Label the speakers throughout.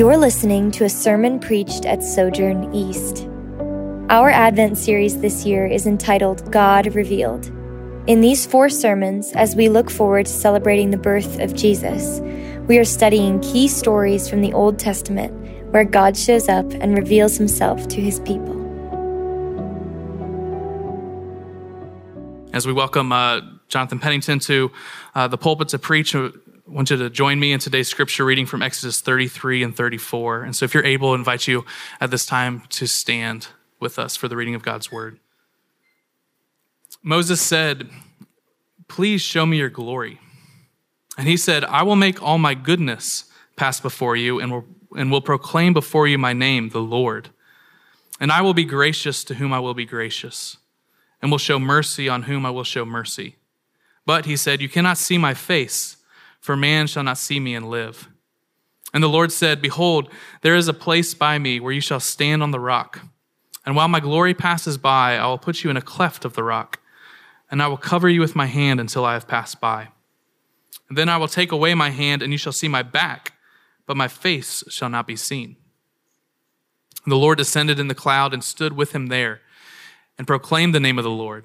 Speaker 1: You're listening to a sermon preached at Sojourn East. Our Advent series this year is entitled God Revealed. In these four sermons, as we look forward to celebrating the birth of Jesus, we are studying key stories from the Old Testament where God shows up and reveals himself to his people.
Speaker 2: As we welcome uh, Jonathan Pennington to uh, the pulpit to preach, I want you to join me in today's scripture reading from Exodus 33 and 34. And so, if you're able, I invite you at this time to stand with us for the reading of God's word. Moses said, Please show me your glory. And he said, I will make all my goodness pass before you and will, and will proclaim before you my name, the Lord. And I will be gracious to whom I will be gracious, and will show mercy on whom I will show mercy. But he said, You cannot see my face for man shall not see me and live. And the Lord said, Behold, there is a place by me where you shall stand on the rock. And while my glory passes by, I will put you in a cleft of the rock, and I will cover you with my hand until I have passed by. And then I will take away my hand, and you shall see my back, but my face shall not be seen. And the Lord descended in the cloud and stood with him there, and proclaimed the name of the Lord.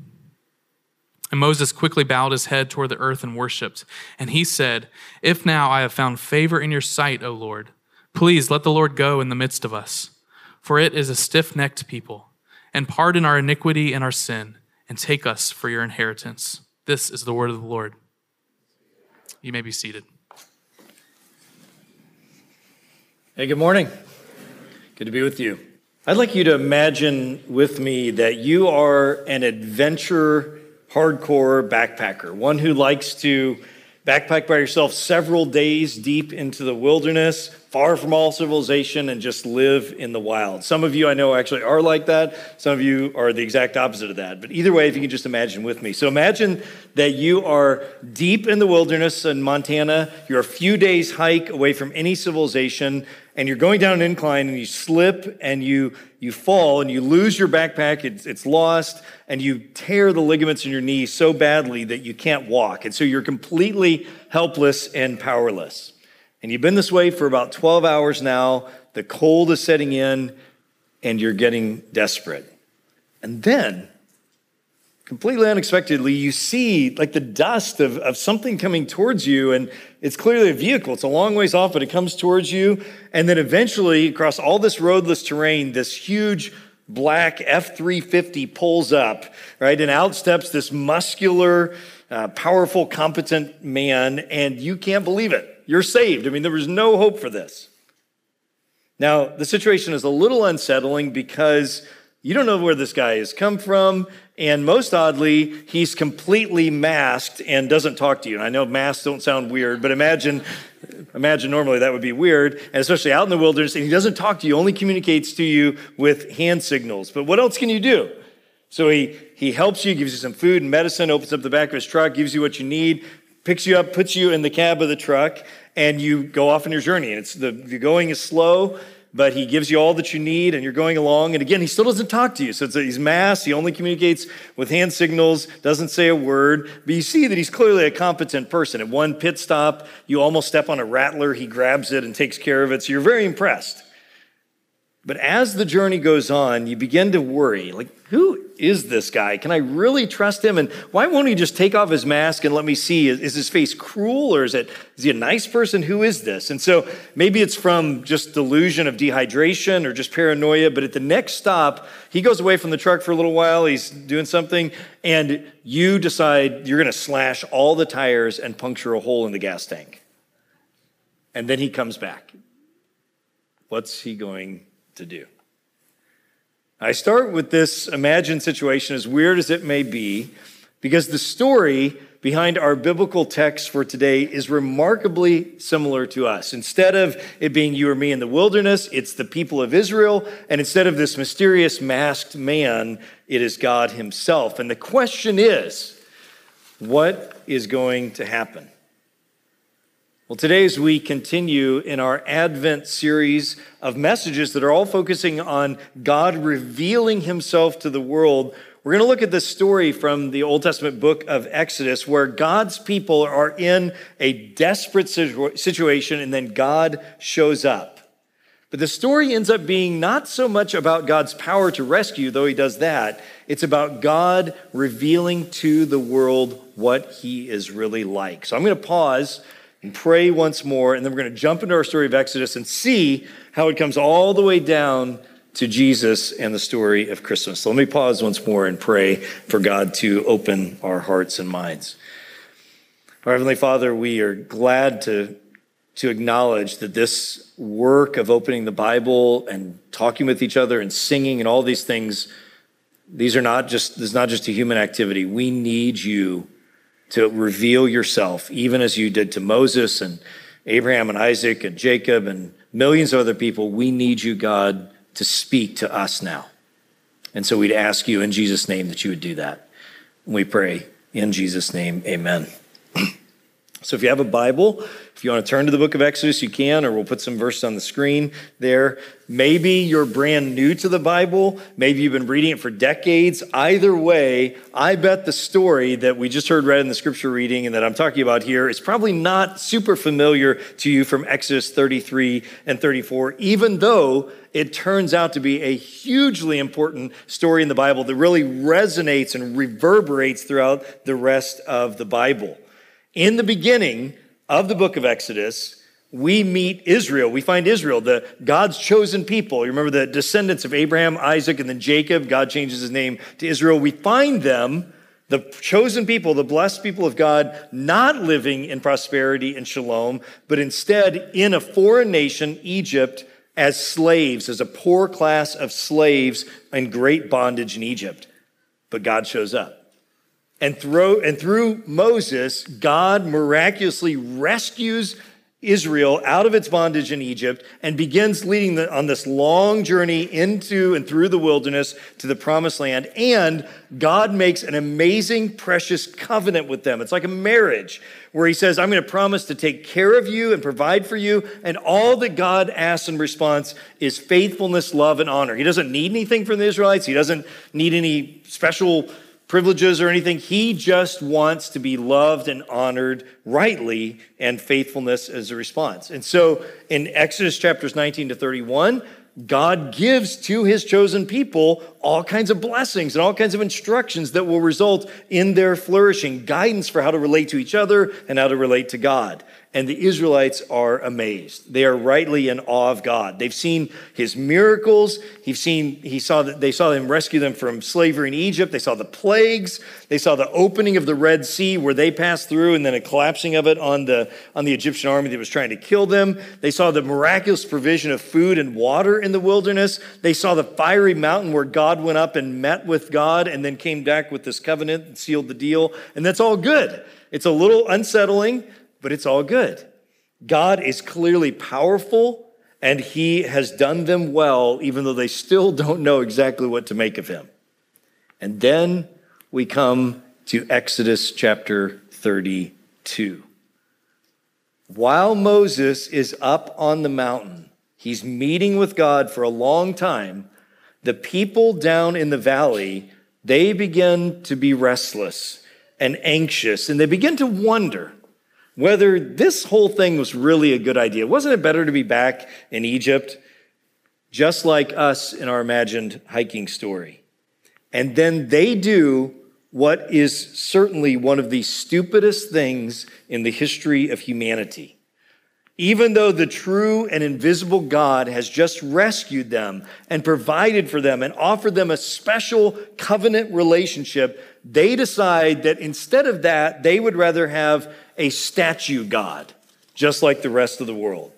Speaker 2: And Moses quickly bowed his head toward the earth and worshiped. And he said, If now I have found favor in your sight, O Lord, please let the Lord go in the midst of us. For it is a stiff necked people. And pardon our iniquity and our sin, and take us for your inheritance. This is the word of the Lord. You may be seated.
Speaker 3: Hey, good morning. Good to be with you. I'd like you to imagine with me that you are an adventure hardcore backpacker, one who likes to backpack by yourself several days deep into the wilderness, far from all civilization, and just live in the wild. Some of you I know actually are like that. Some of you are the exact opposite of that. But either way, if you can just imagine with me. So imagine that you are deep in the wilderness in Montana. You're a few days hike away from any civilization and you're going down an incline and you slip and you you fall and you lose your backpack it's, it's lost and you tear the ligaments in your knee so badly that you can't walk. And so you're completely helpless and powerless. And you've been this way for about 12 hours now. The cold is setting in and you're getting desperate. And then completely unexpectedly, you see like the dust of, of something coming towards you, and it's clearly a vehicle. It's a long ways off, but it comes towards you. And then eventually, across all this roadless terrain, this huge black F 350 pulls up, right? And out steps this muscular, uh, powerful, competent man, and you can't believe it. You're saved. I mean, there was no hope for this. Now, the situation is a little unsettling because you don't know where this guy has come from. And most oddly, he's completely masked and doesn't talk to you. And I know masks don't sound weird, but imagine, imagine normally that would be weird, and especially out in the wilderness. And he doesn't talk to you, only communicates to you with hand signals. But what else can you do? So he, he helps you, gives you some food and medicine, opens up the back of his truck, gives you what you need, picks you up, puts you in the cab of the truck, and you go off on your journey. And it's the, the going is slow but he gives you all that you need and you're going along. And again, he still doesn't talk to you. So he's mass. He only communicates with hand signals, doesn't say a word. But you see that he's clearly a competent person. At one pit stop, you almost step on a rattler. He grabs it and takes care of it. So you're very impressed. But as the journey goes on, you begin to worry like, who is this guy? Can I really trust him? And why won't he just take off his mask and let me see? Is, is his face cruel or is, it, is he a nice person? Who is this? And so maybe it's from just delusion of dehydration or just paranoia. But at the next stop, he goes away from the truck for a little while. He's doing something. And you decide you're going to slash all the tires and puncture a hole in the gas tank. And then he comes back. What's he going to do. I start with this imagined situation, as weird as it may be, because the story behind our biblical text for today is remarkably similar to us. Instead of it being you or me in the wilderness, it's the people of Israel. And instead of this mysterious masked man, it is God himself. And the question is, what is going to happen? Well, today, as we continue in our Advent series of messages that are all focusing on God revealing himself to the world, we're going to look at this story from the Old Testament book of Exodus where God's people are in a desperate situation and then God shows up. But the story ends up being not so much about God's power to rescue, though he does that. It's about God revealing to the world what he is really like. So I'm going to pause and pray once more, and then we're going to jump into our story of Exodus and see how it comes all the way down to Jesus and the story of Christmas. So let me pause once more and pray for God to open our hearts and minds. Our Heavenly Father, we are glad to, to acknowledge that this work of opening the Bible and talking with each other and singing and all these things, these are not just, this is not just a human activity. We need you to reveal yourself, even as you did to Moses and Abraham and Isaac and Jacob and millions of other people. We need you, God, to speak to us now. And so we'd ask you in Jesus' name that you would do that. We pray in Jesus' name, amen. So if you have a Bible, if you want to turn to the book of Exodus, you can, or we'll put some verses on the screen there. Maybe you're brand new to the Bible. Maybe you've been reading it for decades. Either way, I bet the story that we just heard read in the scripture reading and that I'm talking about here is probably not super familiar to you from Exodus 33 and 34, even though it turns out to be a hugely important story in the Bible that really resonates and reverberates throughout the rest of the Bible. In the beginning of the book of Exodus, we meet Israel. We find Israel, the God's chosen people. You remember the descendants of Abraham, Isaac, and then Jacob. God changes his name to Israel. We find them, the chosen people, the blessed people of God, not living in prosperity and shalom, but instead in a foreign nation, Egypt, as slaves, as a poor class of slaves in great bondage in Egypt. But God shows up. And through, and through Moses, God miraculously rescues Israel out of its bondage in Egypt and begins leading the, on this long journey into and through the wilderness to the promised land. And God makes an amazing, precious covenant with them. It's like a marriage where He says, I'm going to promise to take care of you and provide for you. And all that God asks in response is faithfulness, love, and honor. He doesn't need anything from the Israelites, He doesn't need any special privileges or anything. He just wants to be loved and honored rightly and faithfulness as a response. And so in Exodus chapters 19 to 31, God gives to his chosen people all kinds of blessings and all kinds of instructions that will result in their flourishing, guidance for how to relate to each other and how to relate to God and the Israelites are amazed. They are rightly in awe of God. They've seen his miracles. He's seen, he saw that they saw him rescue them from slavery in Egypt. They saw the plagues. They saw the opening of the Red Sea where they passed through and then a collapsing of it on the, on the Egyptian army that was trying to kill them. They saw the miraculous provision of food and water in the wilderness. They saw the fiery mountain where God went up and met with God and then came back with this covenant and sealed the deal. And that's all good. It's a little unsettling but it's all good. God is clearly powerful and he has done them well, even though they still don't know exactly what to make of him. And then we come to Exodus chapter 32. While Moses is up on the mountain, he's meeting with God for a long time. The people down in the valley, they begin to be restless and anxious, and they begin to wonder whether this whole thing was really a good idea. Wasn't it better to be back in Egypt, just like us in our imagined hiking story? And then they do what is certainly one of the stupidest things in the history of humanity. Even though the true and invisible God has just rescued them and provided for them and offered them a special covenant relationship, they decide that instead of that, they would rather have a statue God, just like the rest of the world.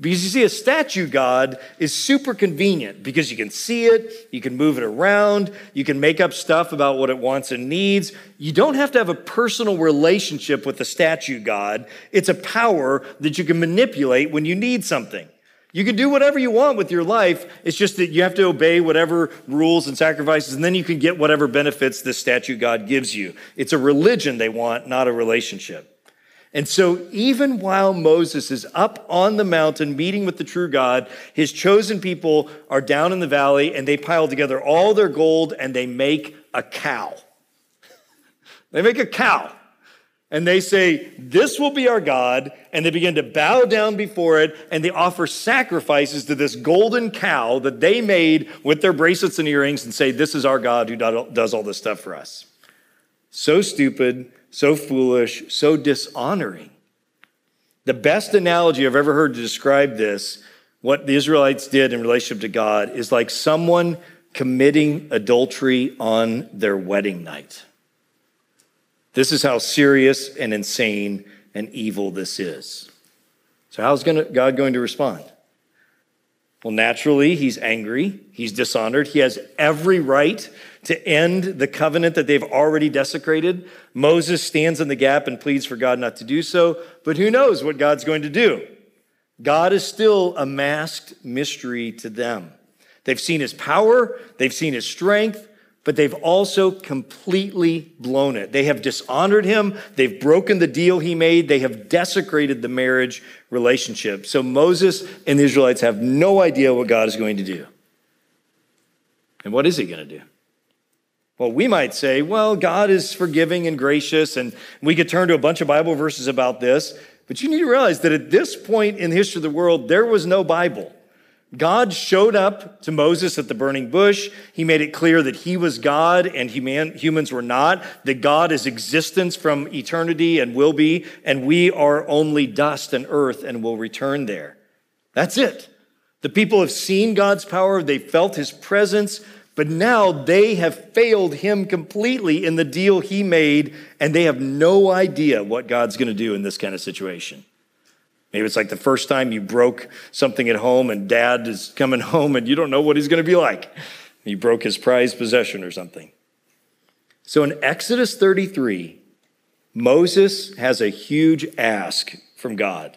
Speaker 3: Because you see, a statue God is super convenient because you can see it, you can move it around, you can make up stuff about what it wants and needs. You don't have to have a personal relationship with the statue God. It's a power that you can manipulate when you need something. You can do whatever you want with your life. It's just that you have to obey whatever rules and sacrifices, and then you can get whatever benefits this statue God gives you. It's a religion they want, not a relationship. And so, even while Moses is up on the mountain meeting with the true God, his chosen people are down in the valley and they pile together all their gold and they make a cow. they make a cow. And they say, This will be our God. And they begin to bow down before it and they offer sacrifices to this golden cow that they made with their bracelets and earrings and say, This is our God who does all this stuff for us. So stupid so foolish, so dishonoring. The best analogy I've ever heard to describe this, what the Israelites did in relationship to God, is like someone committing adultery on their wedding night. This is how serious and insane and evil this is. So, how's God going to respond? Well, naturally, he's angry, he's dishonored, he has every right to end the covenant that they've already desecrated. Moses stands in the gap and pleads for God not to do so, but who knows what God's going to do? God is still a masked mystery to them. They've seen his power, they've seen his strength, but they've also completely blown it. They have dishonored him. They've broken the deal he made. They have desecrated the marriage relationship. So Moses and the Israelites have no idea what God is going to do. And what is he going to do? Well, we might say, well, God is forgiving and gracious, and we could turn to a bunch of Bible verses about this. But you need to realize that at this point in the history of the world, there was no Bible. God showed up to Moses at the burning bush. He made it clear that he was God and human, humans were not, that God is existence from eternity and will be, and we are only dust and earth and will return there. That's it. The people have seen God's power, they felt his presence, but now they have failed him completely in the deal he made, and they have no idea what God's going to do in this kind of situation. Maybe it's like the first time you broke something at home and dad is coming home and you don't know what he's going to be like. You broke his prized possession or something. So in Exodus 33, Moses has a huge ask from God.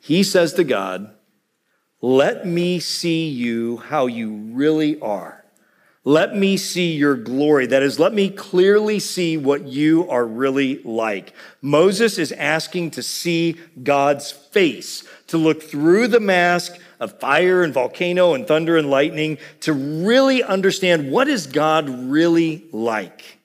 Speaker 3: He says to God, Let me see you how you really are. Let me see your glory. That is, let me clearly see what you are really like. Moses is asking to see God's face, to look through the mask of fire and volcano and thunder and lightning, to really understand what is God really like.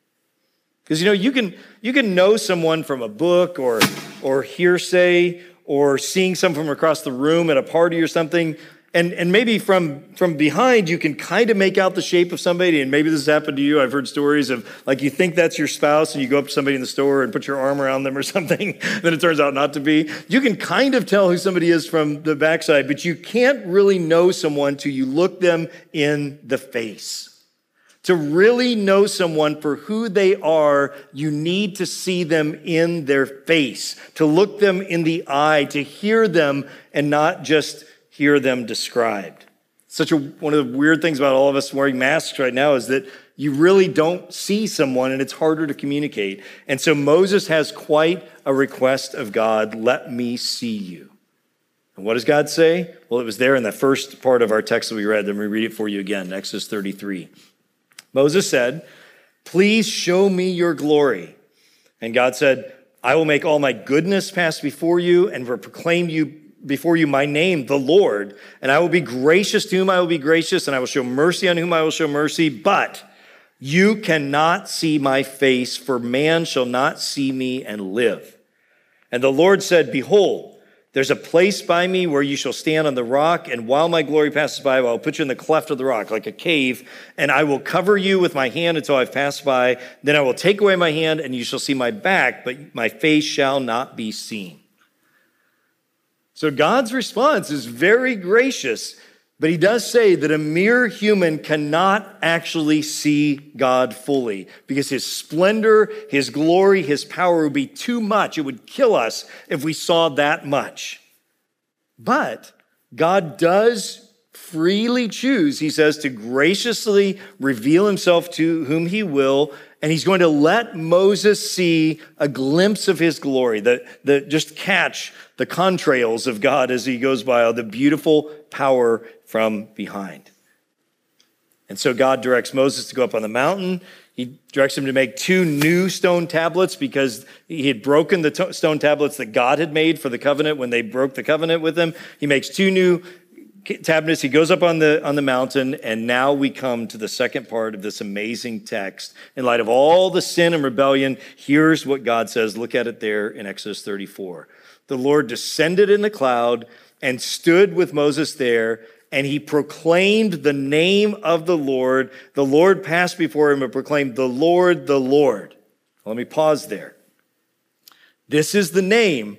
Speaker 3: Because you know, you can you can know someone from a book or or hearsay or seeing someone from across the room at a party or something, and, and maybe from, from behind, you can kind of make out the shape of somebody. And maybe this has happened to you. I've heard stories of like you think that's your spouse and you go up to somebody in the store and put your arm around them or something. then it turns out not to be. You can kind of tell who somebody is from the backside, but you can't really know someone till you look them in the face. To really know someone for who they are, you need to see them in their face, to look them in the eye, to hear them and not just hear them described. Such a, one of the weird things about all of us wearing masks right now is that you really don't see someone and it's harder to communicate. And so Moses has quite a request of God let me see you. And what does God say? Well, it was there in the first part of our text that we read. Let me read it for you again Exodus 33. Moses said, Please show me your glory. And God said, I will make all my goodness pass before you and proclaim you before you my name, the Lord, and I will be gracious to whom I will be gracious, and I will show mercy on whom I will show mercy. But you cannot see my face, for man shall not see me and live. And the Lord said, Behold, there's a place by me where you shall stand on the rock, and while my glory passes by, I will put you in the cleft of the rock, like a cave, and I will cover you with my hand until I've passed by. Then I will take away my hand, and you shall see my back, but my face shall not be seen. So God's response is very gracious, but he does say that a mere human cannot actually see God fully because his splendor, his glory, his power would be too much. It would kill us if we saw that much. But God does freely choose, he says, to graciously reveal himself to whom he will, and he's going to let Moses see a glimpse of his glory, the, the, just catch the contrails of God as he goes by, the beautiful power from behind. And so God directs Moses to go up on the mountain. He directs him to make two new stone tablets because he had broken the t- stone tablets that God had made for the covenant when they broke the covenant with him. He makes two new tablets. He goes up on the, on the mountain, and now we come to the second part of this amazing text. In light of all the sin and rebellion, here's what God says. Look at it there in Exodus 34. The Lord descended in the cloud and stood with Moses there and he proclaimed the name of the Lord. The Lord passed before him and proclaimed, The Lord, the Lord. Let me pause there. This is the name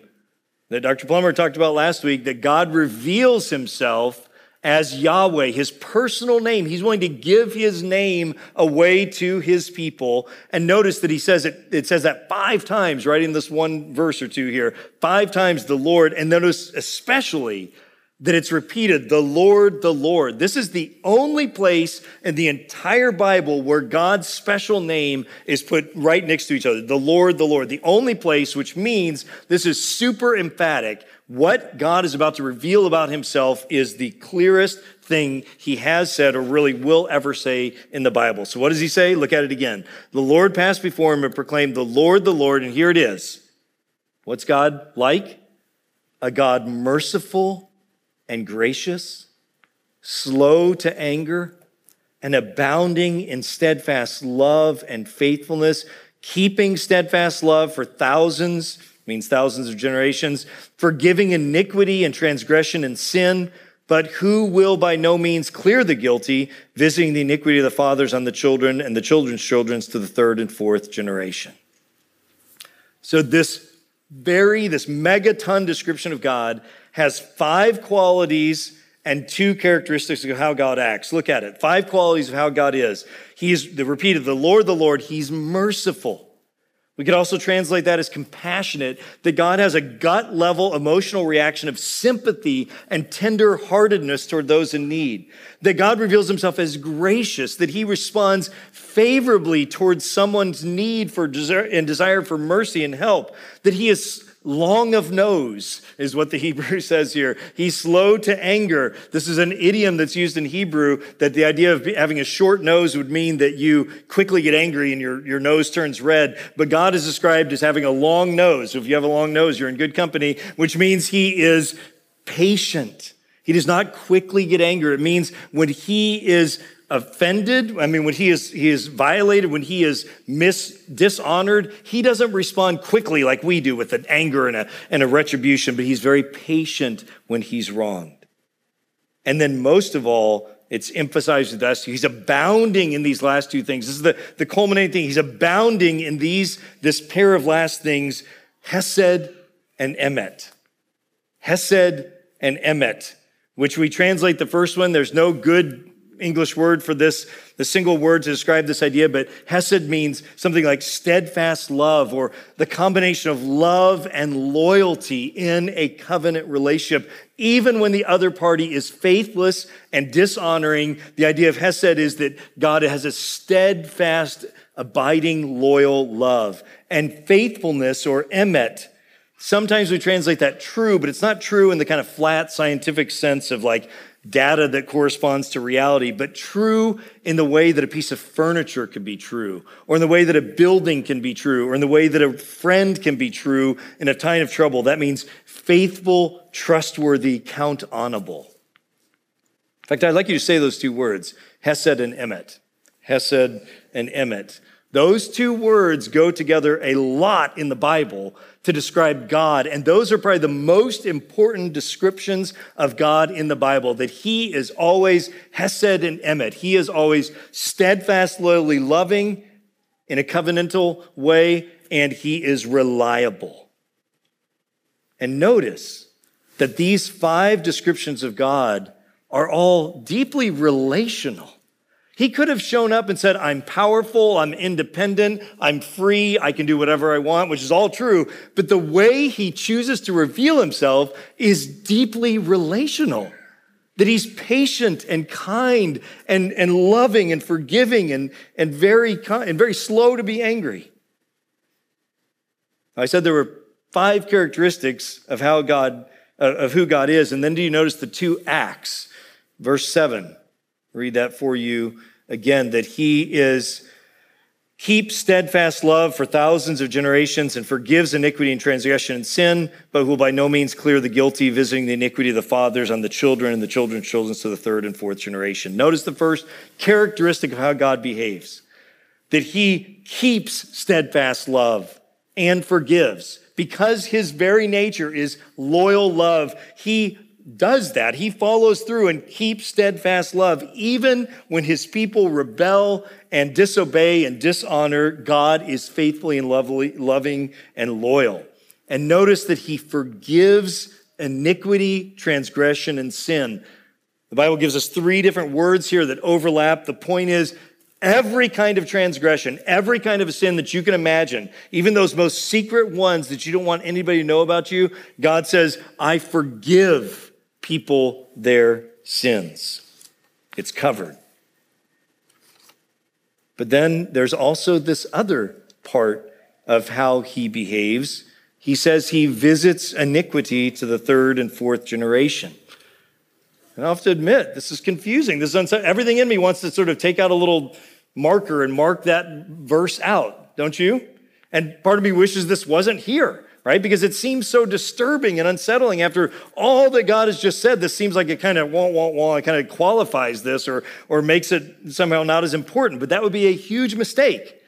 Speaker 3: that Dr. Plummer talked about last week that God reveals himself as Yahweh, his personal name. He's willing to give his name away to his people. And notice that he says it, it says that five times, right in this one verse or two here. Five times the Lord. And notice especially that it's repeated, the Lord, the Lord. This is the only place in the entire Bible where God's special name is put right next to each other. The Lord, the Lord. The only place, which means this is super emphatic. What God is about to reveal about himself is the clearest thing he has said or really will ever say in the Bible. So what does he say? Look at it again. The Lord passed before him and proclaimed, the Lord, the Lord. And here it is. What's God like? A God merciful and gracious, slow to anger, and abounding in steadfast love and faithfulness, keeping steadfast love for thousands, means thousands of generations, forgiving iniquity and transgression and sin, but who will by no means clear the guilty, visiting the iniquity of the fathers on the children and the children's children to the third and fourth generation. So this very, this megaton description of God has five qualities and two characteristics of how God acts. Look at it. Five qualities of how God is. He's the repeated, the Lord, the Lord, He's merciful. We could also translate that as compassionate, that God has a gut level emotional reaction of sympathy and tender heartedness toward those in need. That God reveals himself as gracious, that he responds favorably towards someone's need for desire and desire for mercy and help. That he is long of nose is what the Hebrew says here. He's slow to anger. This is an idiom that's used in Hebrew that the idea of having a short nose would mean that you quickly get angry and your, your nose turns red. But God is described as having a long nose. So if you have a long nose, you're in good company, which means he is patient. He does not quickly get angry. It means when he is offended, I mean, when he is, he is violated, when he is mis, dishonored, he doesn't respond quickly like we do with an anger and a, and a retribution, but he's very patient when he's wronged. And then most of all, it's emphasized with us, he's abounding in these last two things. This is the, the culminating thing. He's abounding in these, this pair of last things, Hesed and Emet. Hesed and Emet, which we translate the first one, there's no good English word for this, the single word to describe this idea, but Hesed means something like steadfast love or the combination of love and loyalty in a covenant relationship. Even when the other party is faithless and dishonoring, the idea of Hesed is that God has a steadfast, abiding, loyal love. And faithfulness or emet, sometimes we translate that true, but it's not true in the kind of flat scientific sense of like, data that corresponds to reality, but true in the way that a piece of furniture can be true, or in the way that a building can be true, or in the way that a friend can be true in a time of trouble. That means faithful, trustworthy, count onable. In fact, I'd like you to say those two words, Hesed and Emet. Hesed and Emet. Those two words go together a lot in the Bible to describe God. And those are probably the most important descriptions of God in the Bible that He is always Hesed and Emet. He is always steadfast, loyally loving in a covenantal way, and He is reliable. And notice that these five descriptions of God are all deeply relational. He could have shown up and said, I'm powerful, I'm independent, I'm free, I can do whatever I want, which is all true. But the way he chooses to reveal himself is deeply relational. that he's patient and kind and, and loving and forgiving and, and, very kind, and very slow to be angry. I said there were five characteristics of how God, uh, of who God is. And then do you notice the two acts? Verse seven, read that for you again, that he is keeps steadfast love for thousands of generations and forgives iniquity and transgression and sin, but will by no means clear the guilty, visiting the iniquity of the fathers on the children and the children's children to the third and fourth generation. Notice the first characteristic of how God behaves that he keeps steadfast love and forgives. Because his very nature is loyal love, he does that. He follows through and keeps steadfast love. Even when his people rebel and disobey and dishonor, God is faithfully and lovely, loving and loyal. And notice that he forgives iniquity, transgression, and sin. The Bible gives us three different words here that overlap. The point is, every kind of transgression, every kind of sin that you can imagine, even those most secret ones that you don't want anybody to know about you, God says, I forgive people their sins. It's covered. But then there's also this other part of how he behaves. He says he visits iniquity to the third and fourth generation. And I have to admit, this is confusing. This is everything in me wants to sort of take out a little marker and mark that verse out, don't you? And part of me wishes this wasn't here right? Because it seems so disturbing and unsettling after all that God has just said. This seems like it kind of won't, won't, won't, it kind of qualifies this or, or makes it somehow not as important. But that would be a huge mistake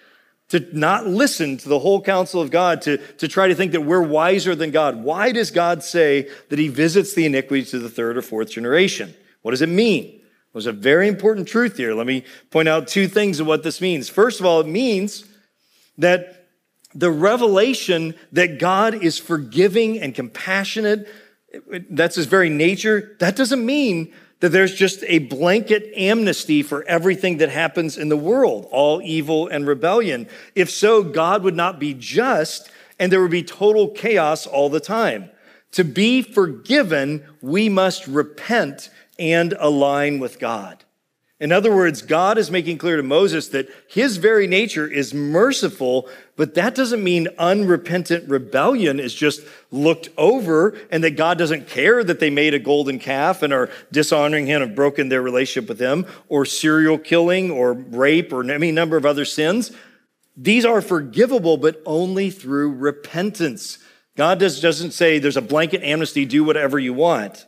Speaker 3: to not listen to the whole counsel of God, to, to try to think that we're wiser than God. Why does God say that he visits the iniquity to the third or fourth generation? What does it mean? There's a very important truth here. Let me point out two things of what this means. First of all, it means that the revelation that God is forgiving and compassionate, that's his very nature, that doesn't mean that there's just a blanket amnesty for everything that happens in the world, all evil and rebellion. If so, God would not be just and there would be total chaos all the time. To be forgiven, we must repent and align with God. In other words, God is making clear to Moses that his very nature is merciful, but that doesn't mean unrepentant rebellion is just looked over and that God doesn't care that they made a golden calf and are dishonoring him and broken their relationship with him, or serial killing or rape or any number of other sins. These are forgivable, but only through repentance. God does, doesn't say there's a blanket amnesty, do whatever you want.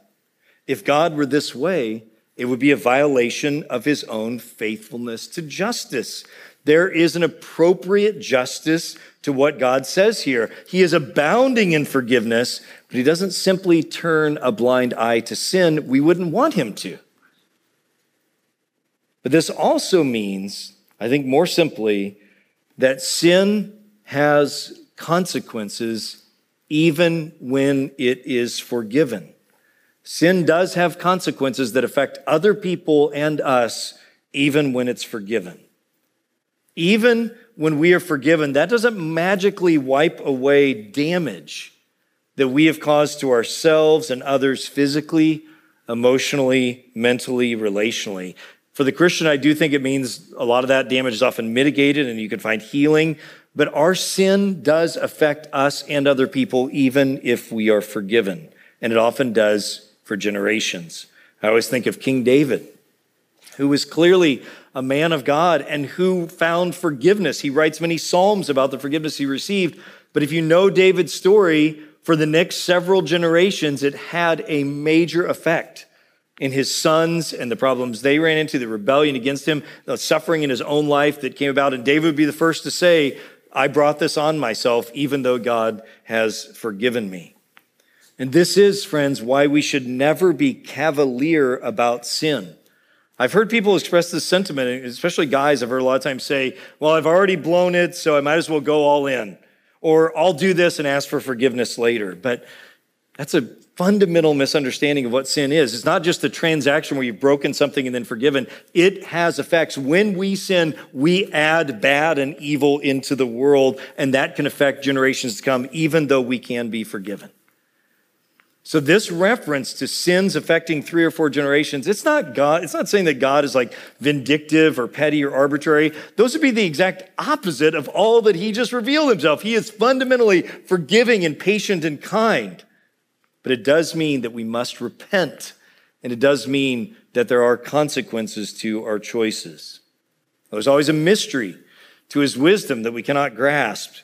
Speaker 3: If God were this way, it would be a violation of his own faithfulness to justice. There is an appropriate justice to what God says here. He is abounding in forgiveness, but he doesn't simply turn a blind eye to sin. We wouldn't want him to. But this also means, I think more simply, that sin has consequences even when it is forgiven. Sin does have consequences that affect other people and us, even when it's forgiven. Even when we are forgiven, that doesn't magically wipe away damage that we have caused to ourselves and others physically, emotionally, mentally, relationally. For the Christian, I do think it means a lot of that damage is often mitigated and you can find healing. But our sin does affect us and other people, even if we are forgiven. And it often does for generations. I always think of King David, who was clearly a man of God and who found forgiveness. He writes many Psalms about the forgiveness he received. But if you know David's story, for the next several generations, it had a major effect in his sons and the problems they ran into, the rebellion against him, the suffering in his own life that came about. And David would be the first to say, I brought this on myself, even though God has forgiven me. And this is, friends, why we should never be cavalier about sin. I've heard people express this sentiment, especially guys, I've heard a lot of times say, well, I've already blown it, so I might as well go all in. Or I'll do this and ask for forgiveness later. But that's a fundamental misunderstanding of what sin is. It's not just a transaction where you've broken something and then forgiven. It has effects. When we sin, we add bad and evil into the world, and that can affect generations to come, even though we can be forgiven. So this reference to sins affecting three or four generations, it's not God, it's not saying that God is like vindictive or petty or arbitrary. Those would be the exact opposite of all that he just revealed himself. He is fundamentally forgiving and patient and kind. But it does mean that we must repent. And it does mean that there are consequences to our choices. There's always a mystery to his wisdom that we cannot grasp.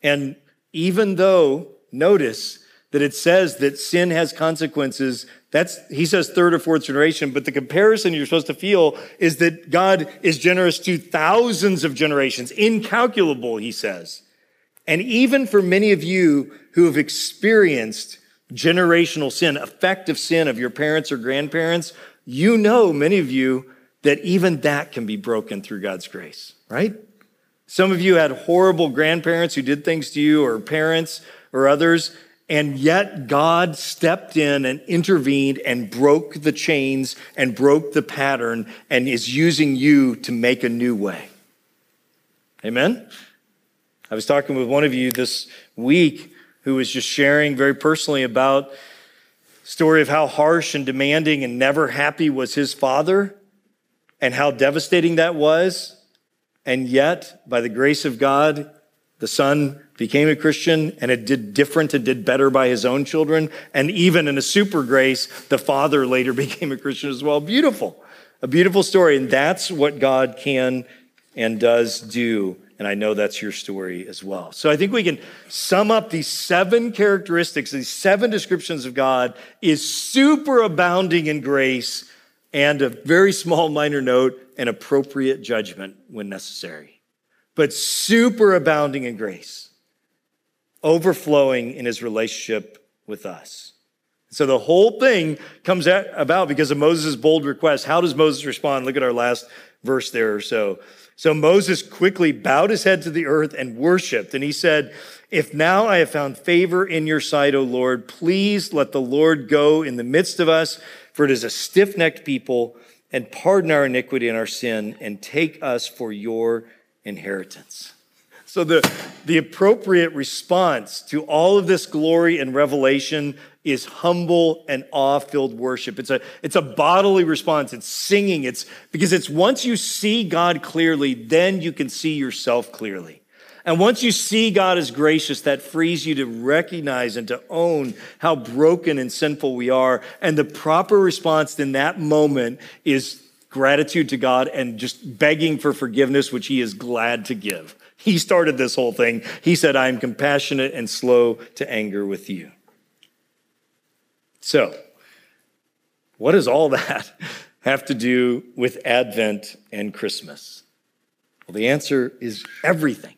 Speaker 3: And even though, notice, that it says that sin has consequences. That's, he says third or fourth generation, but the comparison you're supposed to feel is that God is generous to thousands of generations, incalculable, he says. And even for many of you who have experienced generational sin, effective sin of your parents or grandparents, you know, many of you, that even that can be broken through God's grace, right? Some of you had horrible grandparents who did things to you, or parents, or others, and yet God stepped in and intervened and broke the chains and broke the pattern and is using you to make a new way. Amen? I was talking with one of you this week who was just sharing very personally about story of how harsh and demanding and never happy was his father and how devastating that was. And yet, by the grace of God, the son became a Christian and it did different and did better by his own children. And even in a super grace, the father later became a Christian as well. Beautiful. A beautiful story. And that's what God can and does do. And I know that's your story as well. So I think we can sum up these seven characteristics, these seven descriptions of God is super abounding in grace and a very small minor note, and appropriate judgment when necessary, but super abounding in grace overflowing in his relationship with us. So the whole thing comes about because of Moses' bold request. How does Moses respond? Look at our last verse there or so. So Moses quickly bowed his head to the earth and worshiped. And he said, If now I have found favor in your sight, O Lord, please let the Lord go in the midst of us, for it is a stiff necked people, and pardon our iniquity and our sin, and take us for your inheritance. So, the, the appropriate response to all of this glory and revelation is humble and awe filled worship. It's a, it's a bodily response. It's singing. It's because it's once you see God clearly, then you can see yourself clearly. And once you see God as gracious, that frees you to recognize and to own how broken and sinful we are. And the proper response in that moment is gratitude to God and just begging for forgiveness, which He is glad to give. He started this whole thing. He said, I am compassionate and slow to anger with you. So, what does all that have to do with Advent and Christmas? Well, the answer is everything.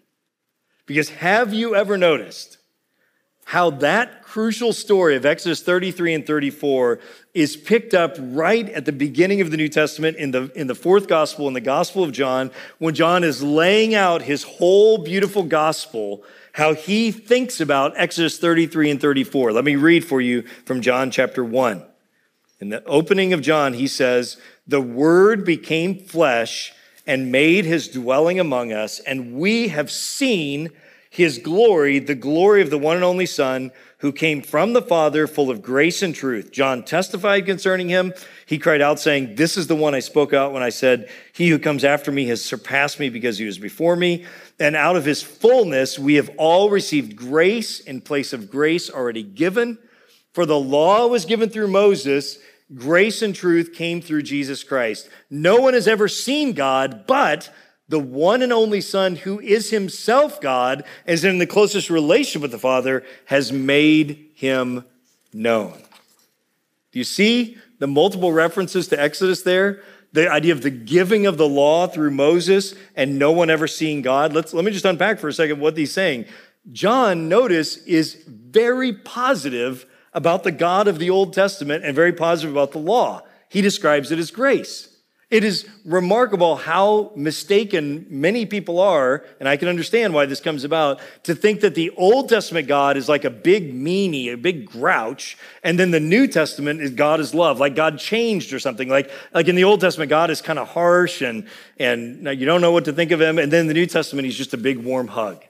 Speaker 3: Because have you ever noticed how that crucial story of Exodus 33 and 34 is picked up right at the beginning of the New Testament in the, in the fourth gospel, in the Gospel of John, when John is laying out his whole beautiful gospel, how he thinks about Exodus 33 and 34. Let me read for you from John chapter 1. In the opening of John, he says, The Word became flesh and made his dwelling among us, and we have seen his glory, the glory of the one and only Son, who came from the Father, full of grace and truth. John testified concerning him. He cried out, saying, This is the one I spoke out when I said, He who comes after me has surpassed me because he was before me. And out of his fullness, we have all received grace in place of grace already given. For the law was given through Moses, grace and truth came through Jesus Christ. No one has ever seen God, but the one and only Son, who is himself God, is in the closest relation with the Father, has made him known. Do you see the multiple references to Exodus there? The idea of the giving of the law through Moses and no one ever seeing God. Let's, let me just unpack for a second what he's saying. John, notice, is very positive about the God of the Old Testament and very positive about the law. He describes it as grace. It is remarkable how mistaken many people are, and I can understand why this comes about, to think that the Old Testament God is like a big meanie, a big grouch, and then the New Testament is God is love, like God changed or something. Like, like in the Old Testament, God is kind of harsh and, and you don't know what to think of him, and then the New Testament, he's just a big warm hug.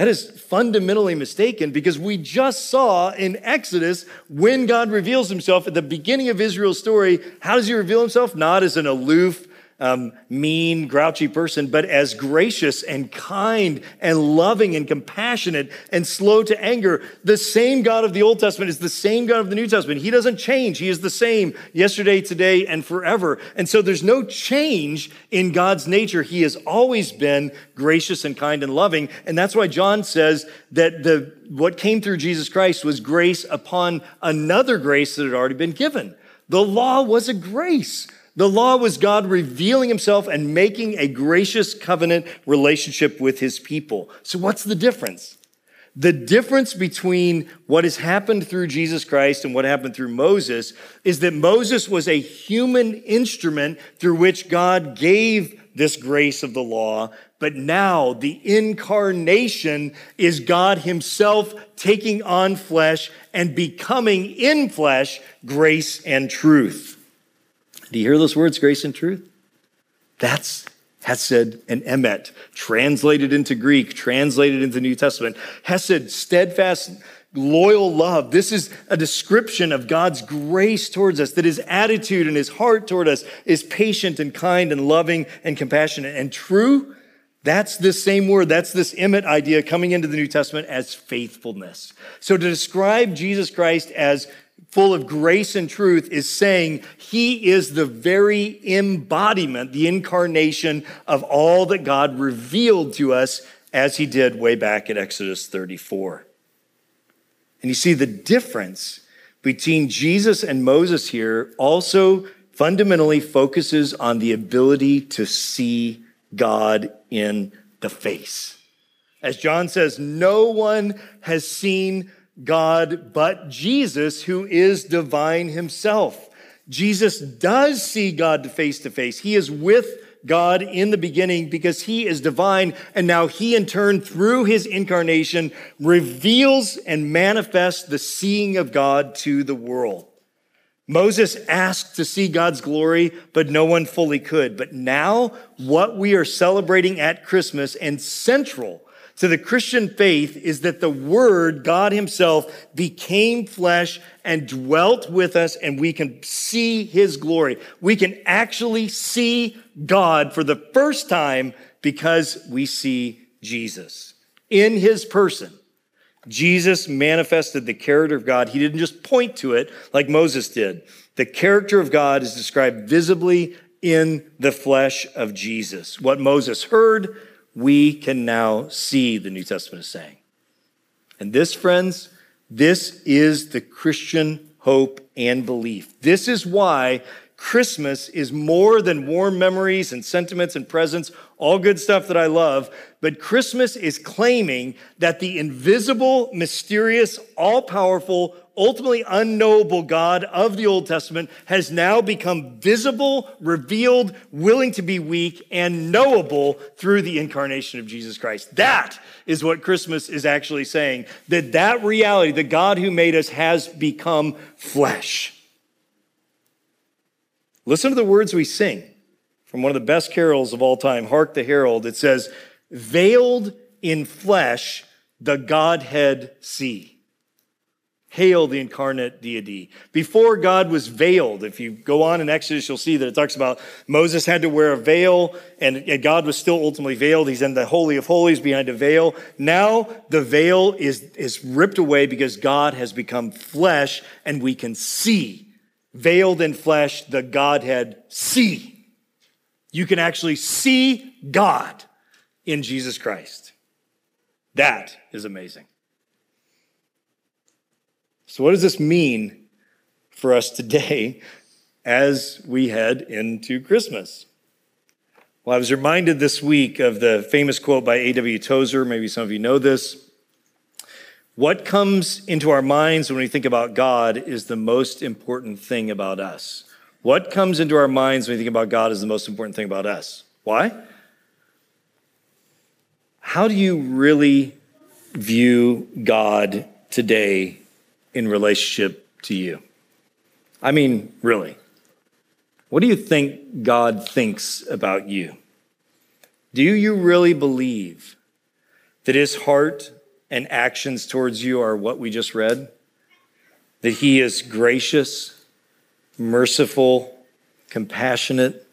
Speaker 3: That is fundamentally mistaken because we just saw in Exodus when God reveals himself at the beginning of Israel's story. How does he reveal himself? Not as an aloof, um, mean, grouchy person, but as gracious and kind and loving and compassionate and slow to anger. The same God of the Old Testament is the same God of the New Testament. He doesn't change. He is the same yesterday, today, and forever. And so there's no change in God's nature. He has always been gracious and kind and loving. And that's why John says that the, what came through Jesus Christ was grace upon another grace that had already been given. The law was a grace. The law was God revealing himself and making a gracious covenant relationship with his people. So, what's the difference? The difference between what has happened through Jesus Christ and what happened through Moses is that Moses was a human instrument through which God gave this grace of the law, but now the incarnation is God Himself taking on flesh and becoming in flesh grace and truth. Do you hear those words, grace and truth? That's Hesed and Emet, translated into Greek, translated into the New Testament. Hesed, steadfast, loyal love. This is a description of God's grace towards us, that his attitude and his heart toward us is patient and kind and loving and compassionate. And true, that's this same word, that's this Emet idea coming into the New Testament as faithfulness. So to describe Jesus Christ as full of grace and truth, is saying he is the very embodiment, the incarnation of all that God revealed to us as he did way back in Exodus 34. And you see the difference between Jesus and Moses here also fundamentally focuses on the ability to see God in the face. As John says, no one has seen God but Jesus, who is divine himself. Jesus does see God face to face. He is with God in the beginning because he is divine. And now he, in turn, through his incarnation, reveals and manifests the seeing of God to the world. Moses asked to see God's glory, but no one fully could. But now, what we are celebrating at Christmas and central to the Christian faith is that the Word, God Himself, became flesh and dwelt with us, and we can see His glory. We can actually see God for the first time because we see Jesus. In His person, Jesus manifested the character of God. He didn't just point to it like Moses did. The character of God is described visibly in the flesh of Jesus. What Moses heard, we can now see, the New Testament is saying. And this, friends, this is the Christian hope and belief. This is why Christmas is more than warm memories and sentiments and presents, all good stuff that I love. But Christmas is claiming that the invisible, mysterious, all powerful, ultimately unknowable God of the Old Testament has now become visible, revealed, willing to be weak, and knowable through the incarnation of Jesus Christ. That is what Christmas is actually saying. That that reality, the God who made us has become flesh. Listen to the words we sing from one of the best carols of all time, Hark the Herald. It says, Veiled in flesh, the Godhead see. Hail the incarnate deity. Before God was veiled, if you go on in Exodus, you'll see that it talks about Moses had to wear a veil and God was still ultimately veiled. He's in the Holy of Holies behind a veil. Now the veil is, is ripped away because God has become flesh and we can see veiled in flesh, the Godhead see. You can actually see God in Jesus Christ. That is amazing. So, what does this mean for us today as we head into Christmas? Well, I was reminded this week of the famous quote by A.W. Tozer. Maybe some of you know this. What comes into our minds when we think about God is the most important thing about us. What comes into our minds when we think about God is the most important thing about us. Why? How do you really view God today in relationship to you? I mean, really. What do you think God thinks about you? Do you really believe that his heart and actions towards you are what we just read? That he is gracious, merciful, compassionate,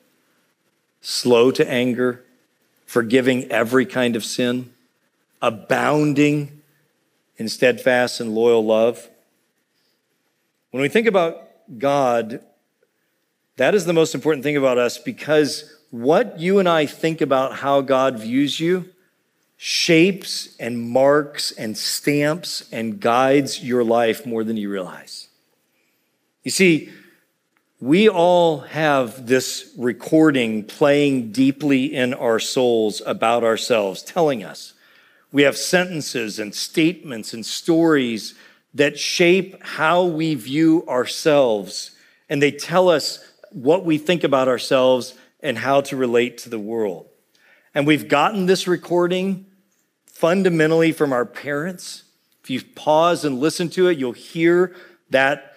Speaker 3: slow to anger, forgiving every kind of sin, abounding in steadfast and loyal love. When we think about God, that is the most important thing about us because what you and I think about how God views you shapes and marks and stamps and guides your life more than you realize. You see, we all have this recording playing deeply in our souls about ourselves, telling us. We have sentences and statements and stories that shape how we view ourselves, and they tell us what we think about ourselves and how to relate to the world. And we've gotten this recording fundamentally from our parents. If you pause and listen to it, you'll hear that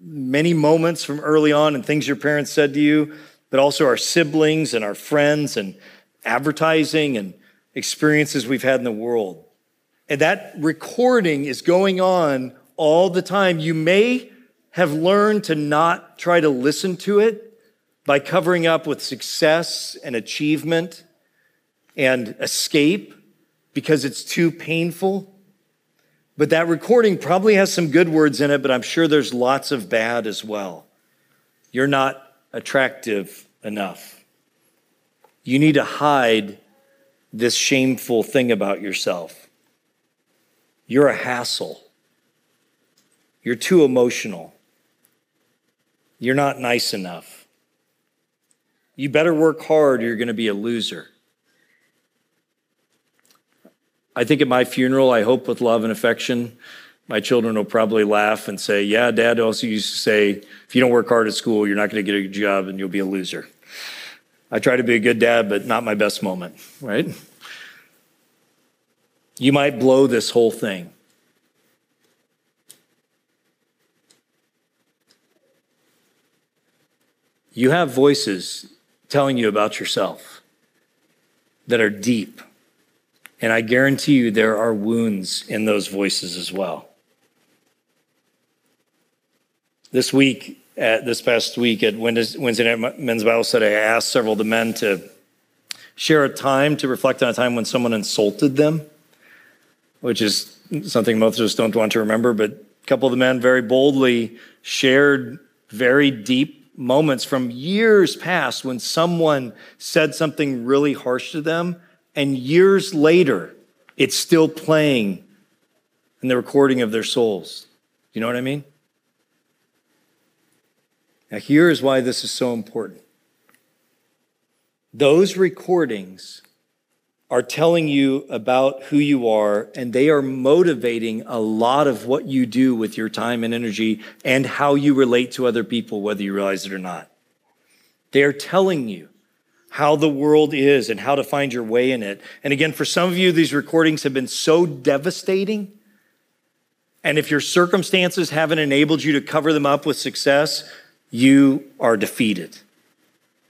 Speaker 3: many moments from early on and things your parents said to you, but also our siblings and our friends and advertising and experiences we've had in the world. And that recording is going on all the time. You may have learned to not try to listen to it by covering up with success and achievement and escape because it's too painful. But that recording probably has some good words in it, but I'm sure there's lots of bad as well. You're not attractive enough. You need to hide this shameful thing about yourself. You're a hassle. You're too emotional. You're not nice enough. You better work hard or you're going to be a loser. I think at my funeral, I hope with love and affection, my children will probably laugh and say, Yeah, dad also used to say, if you don't work hard at school, you're not going to get a job and you'll be a loser. I try to be a good dad, but not my best moment, right? You might blow this whole thing. You have voices telling you about yourself that are deep and I guarantee you there are wounds in those voices as well. This week, at this past week at Wednesday night men's Bible study, I asked several of the men to share a time to reflect on a time when someone insulted them, which is something most of us don't want to remember. But a couple of the men very boldly shared very deep moments from years past when someone said something really harsh to them and years later, it's still playing in the recording of their souls. Do You know what I mean? Now, here is why this is so important. Those recordings are telling you about who you are, and they are motivating a lot of what you do with your time and energy and how you relate to other people, whether you realize it or not. They're telling you how the world is and how to find your way in it. And again, for some of you, these recordings have been so devastating. And if your circumstances haven't enabled you to cover them up with success, you are defeated.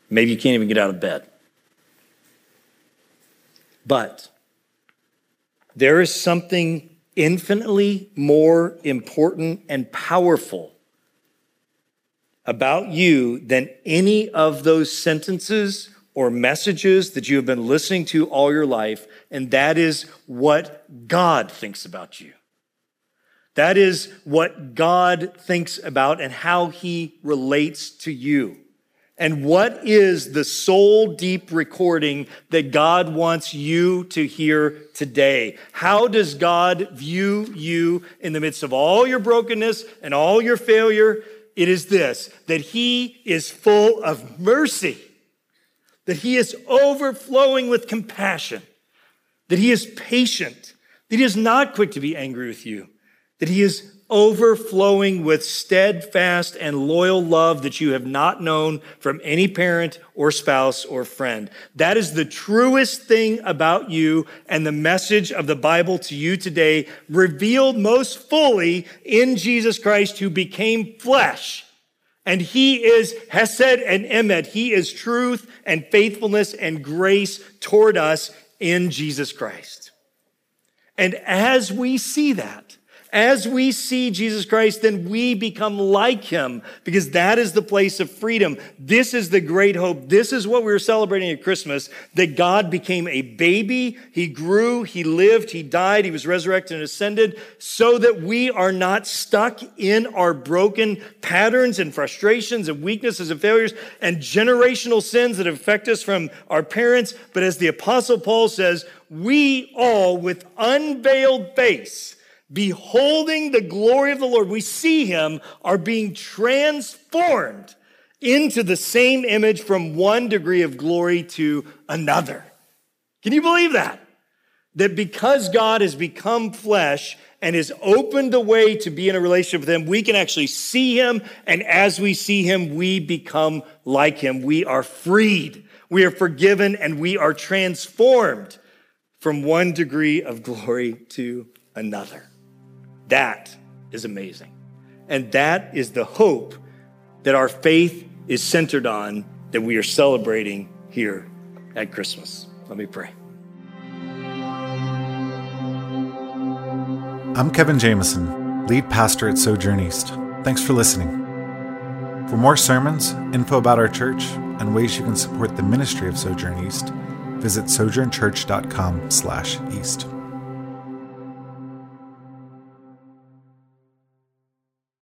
Speaker 3: Maybe you can't even get out of bed. But there is something infinitely more important and powerful about you than any of those sentences or messages that you have been listening to all your life, and that is what God thinks about you. That is what God thinks about and how he relates to you. And what is the soul deep recording that God wants you to hear today? How does God view you in the midst of all your brokenness and all your failure? It is this that he is full of mercy that he is overflowing with compassion, that he is patient, that he is not quick to be angry with you, that he is overflowing with steadfast and loyal love that you have not known from any parent or spouse or friend. That is the truest thing about you and the message of the Bible to you today, revealed most fully in Jesus Christ, who became flesh and he is Hesed and Emet. He is truth and faithfulness and grace toward us in Jesus Christ. And as we see that, as we see Jesus Christ, then we become like him because that is the place of freedom. This is the great hope. This is what we were celebrating at Christmas that God became a baby. He grew, he lived, he died, he was resurrected and ascended so that we are not stuck in our broken patterns and frustrations and weaknesses and failures and generational sins that affect us from our parents. But as the apostle Paul says, we all with unveiled face beholding the glory of the Lord, we see him, are being transformed into the same image from one degree of glory to another. Can you believe that? That because God has become flesh and has opened the way to be in a relationship with him, we can actually see him. And as we see him, we become like him. We are freed, we are forgiven, and we are transformed from one degree of glory to another. That is amazing. And that is the hope that our faith is centered on that we are celebrating here at Christmas. Let me pray.
Speaker 4: I'm Kevin Jameson, lead pastor at Sojourn East. Thanks for listening. For more sermons, info about our church, and ways you can support the ministry of Sojourn East, visit sojournchurch.com/east.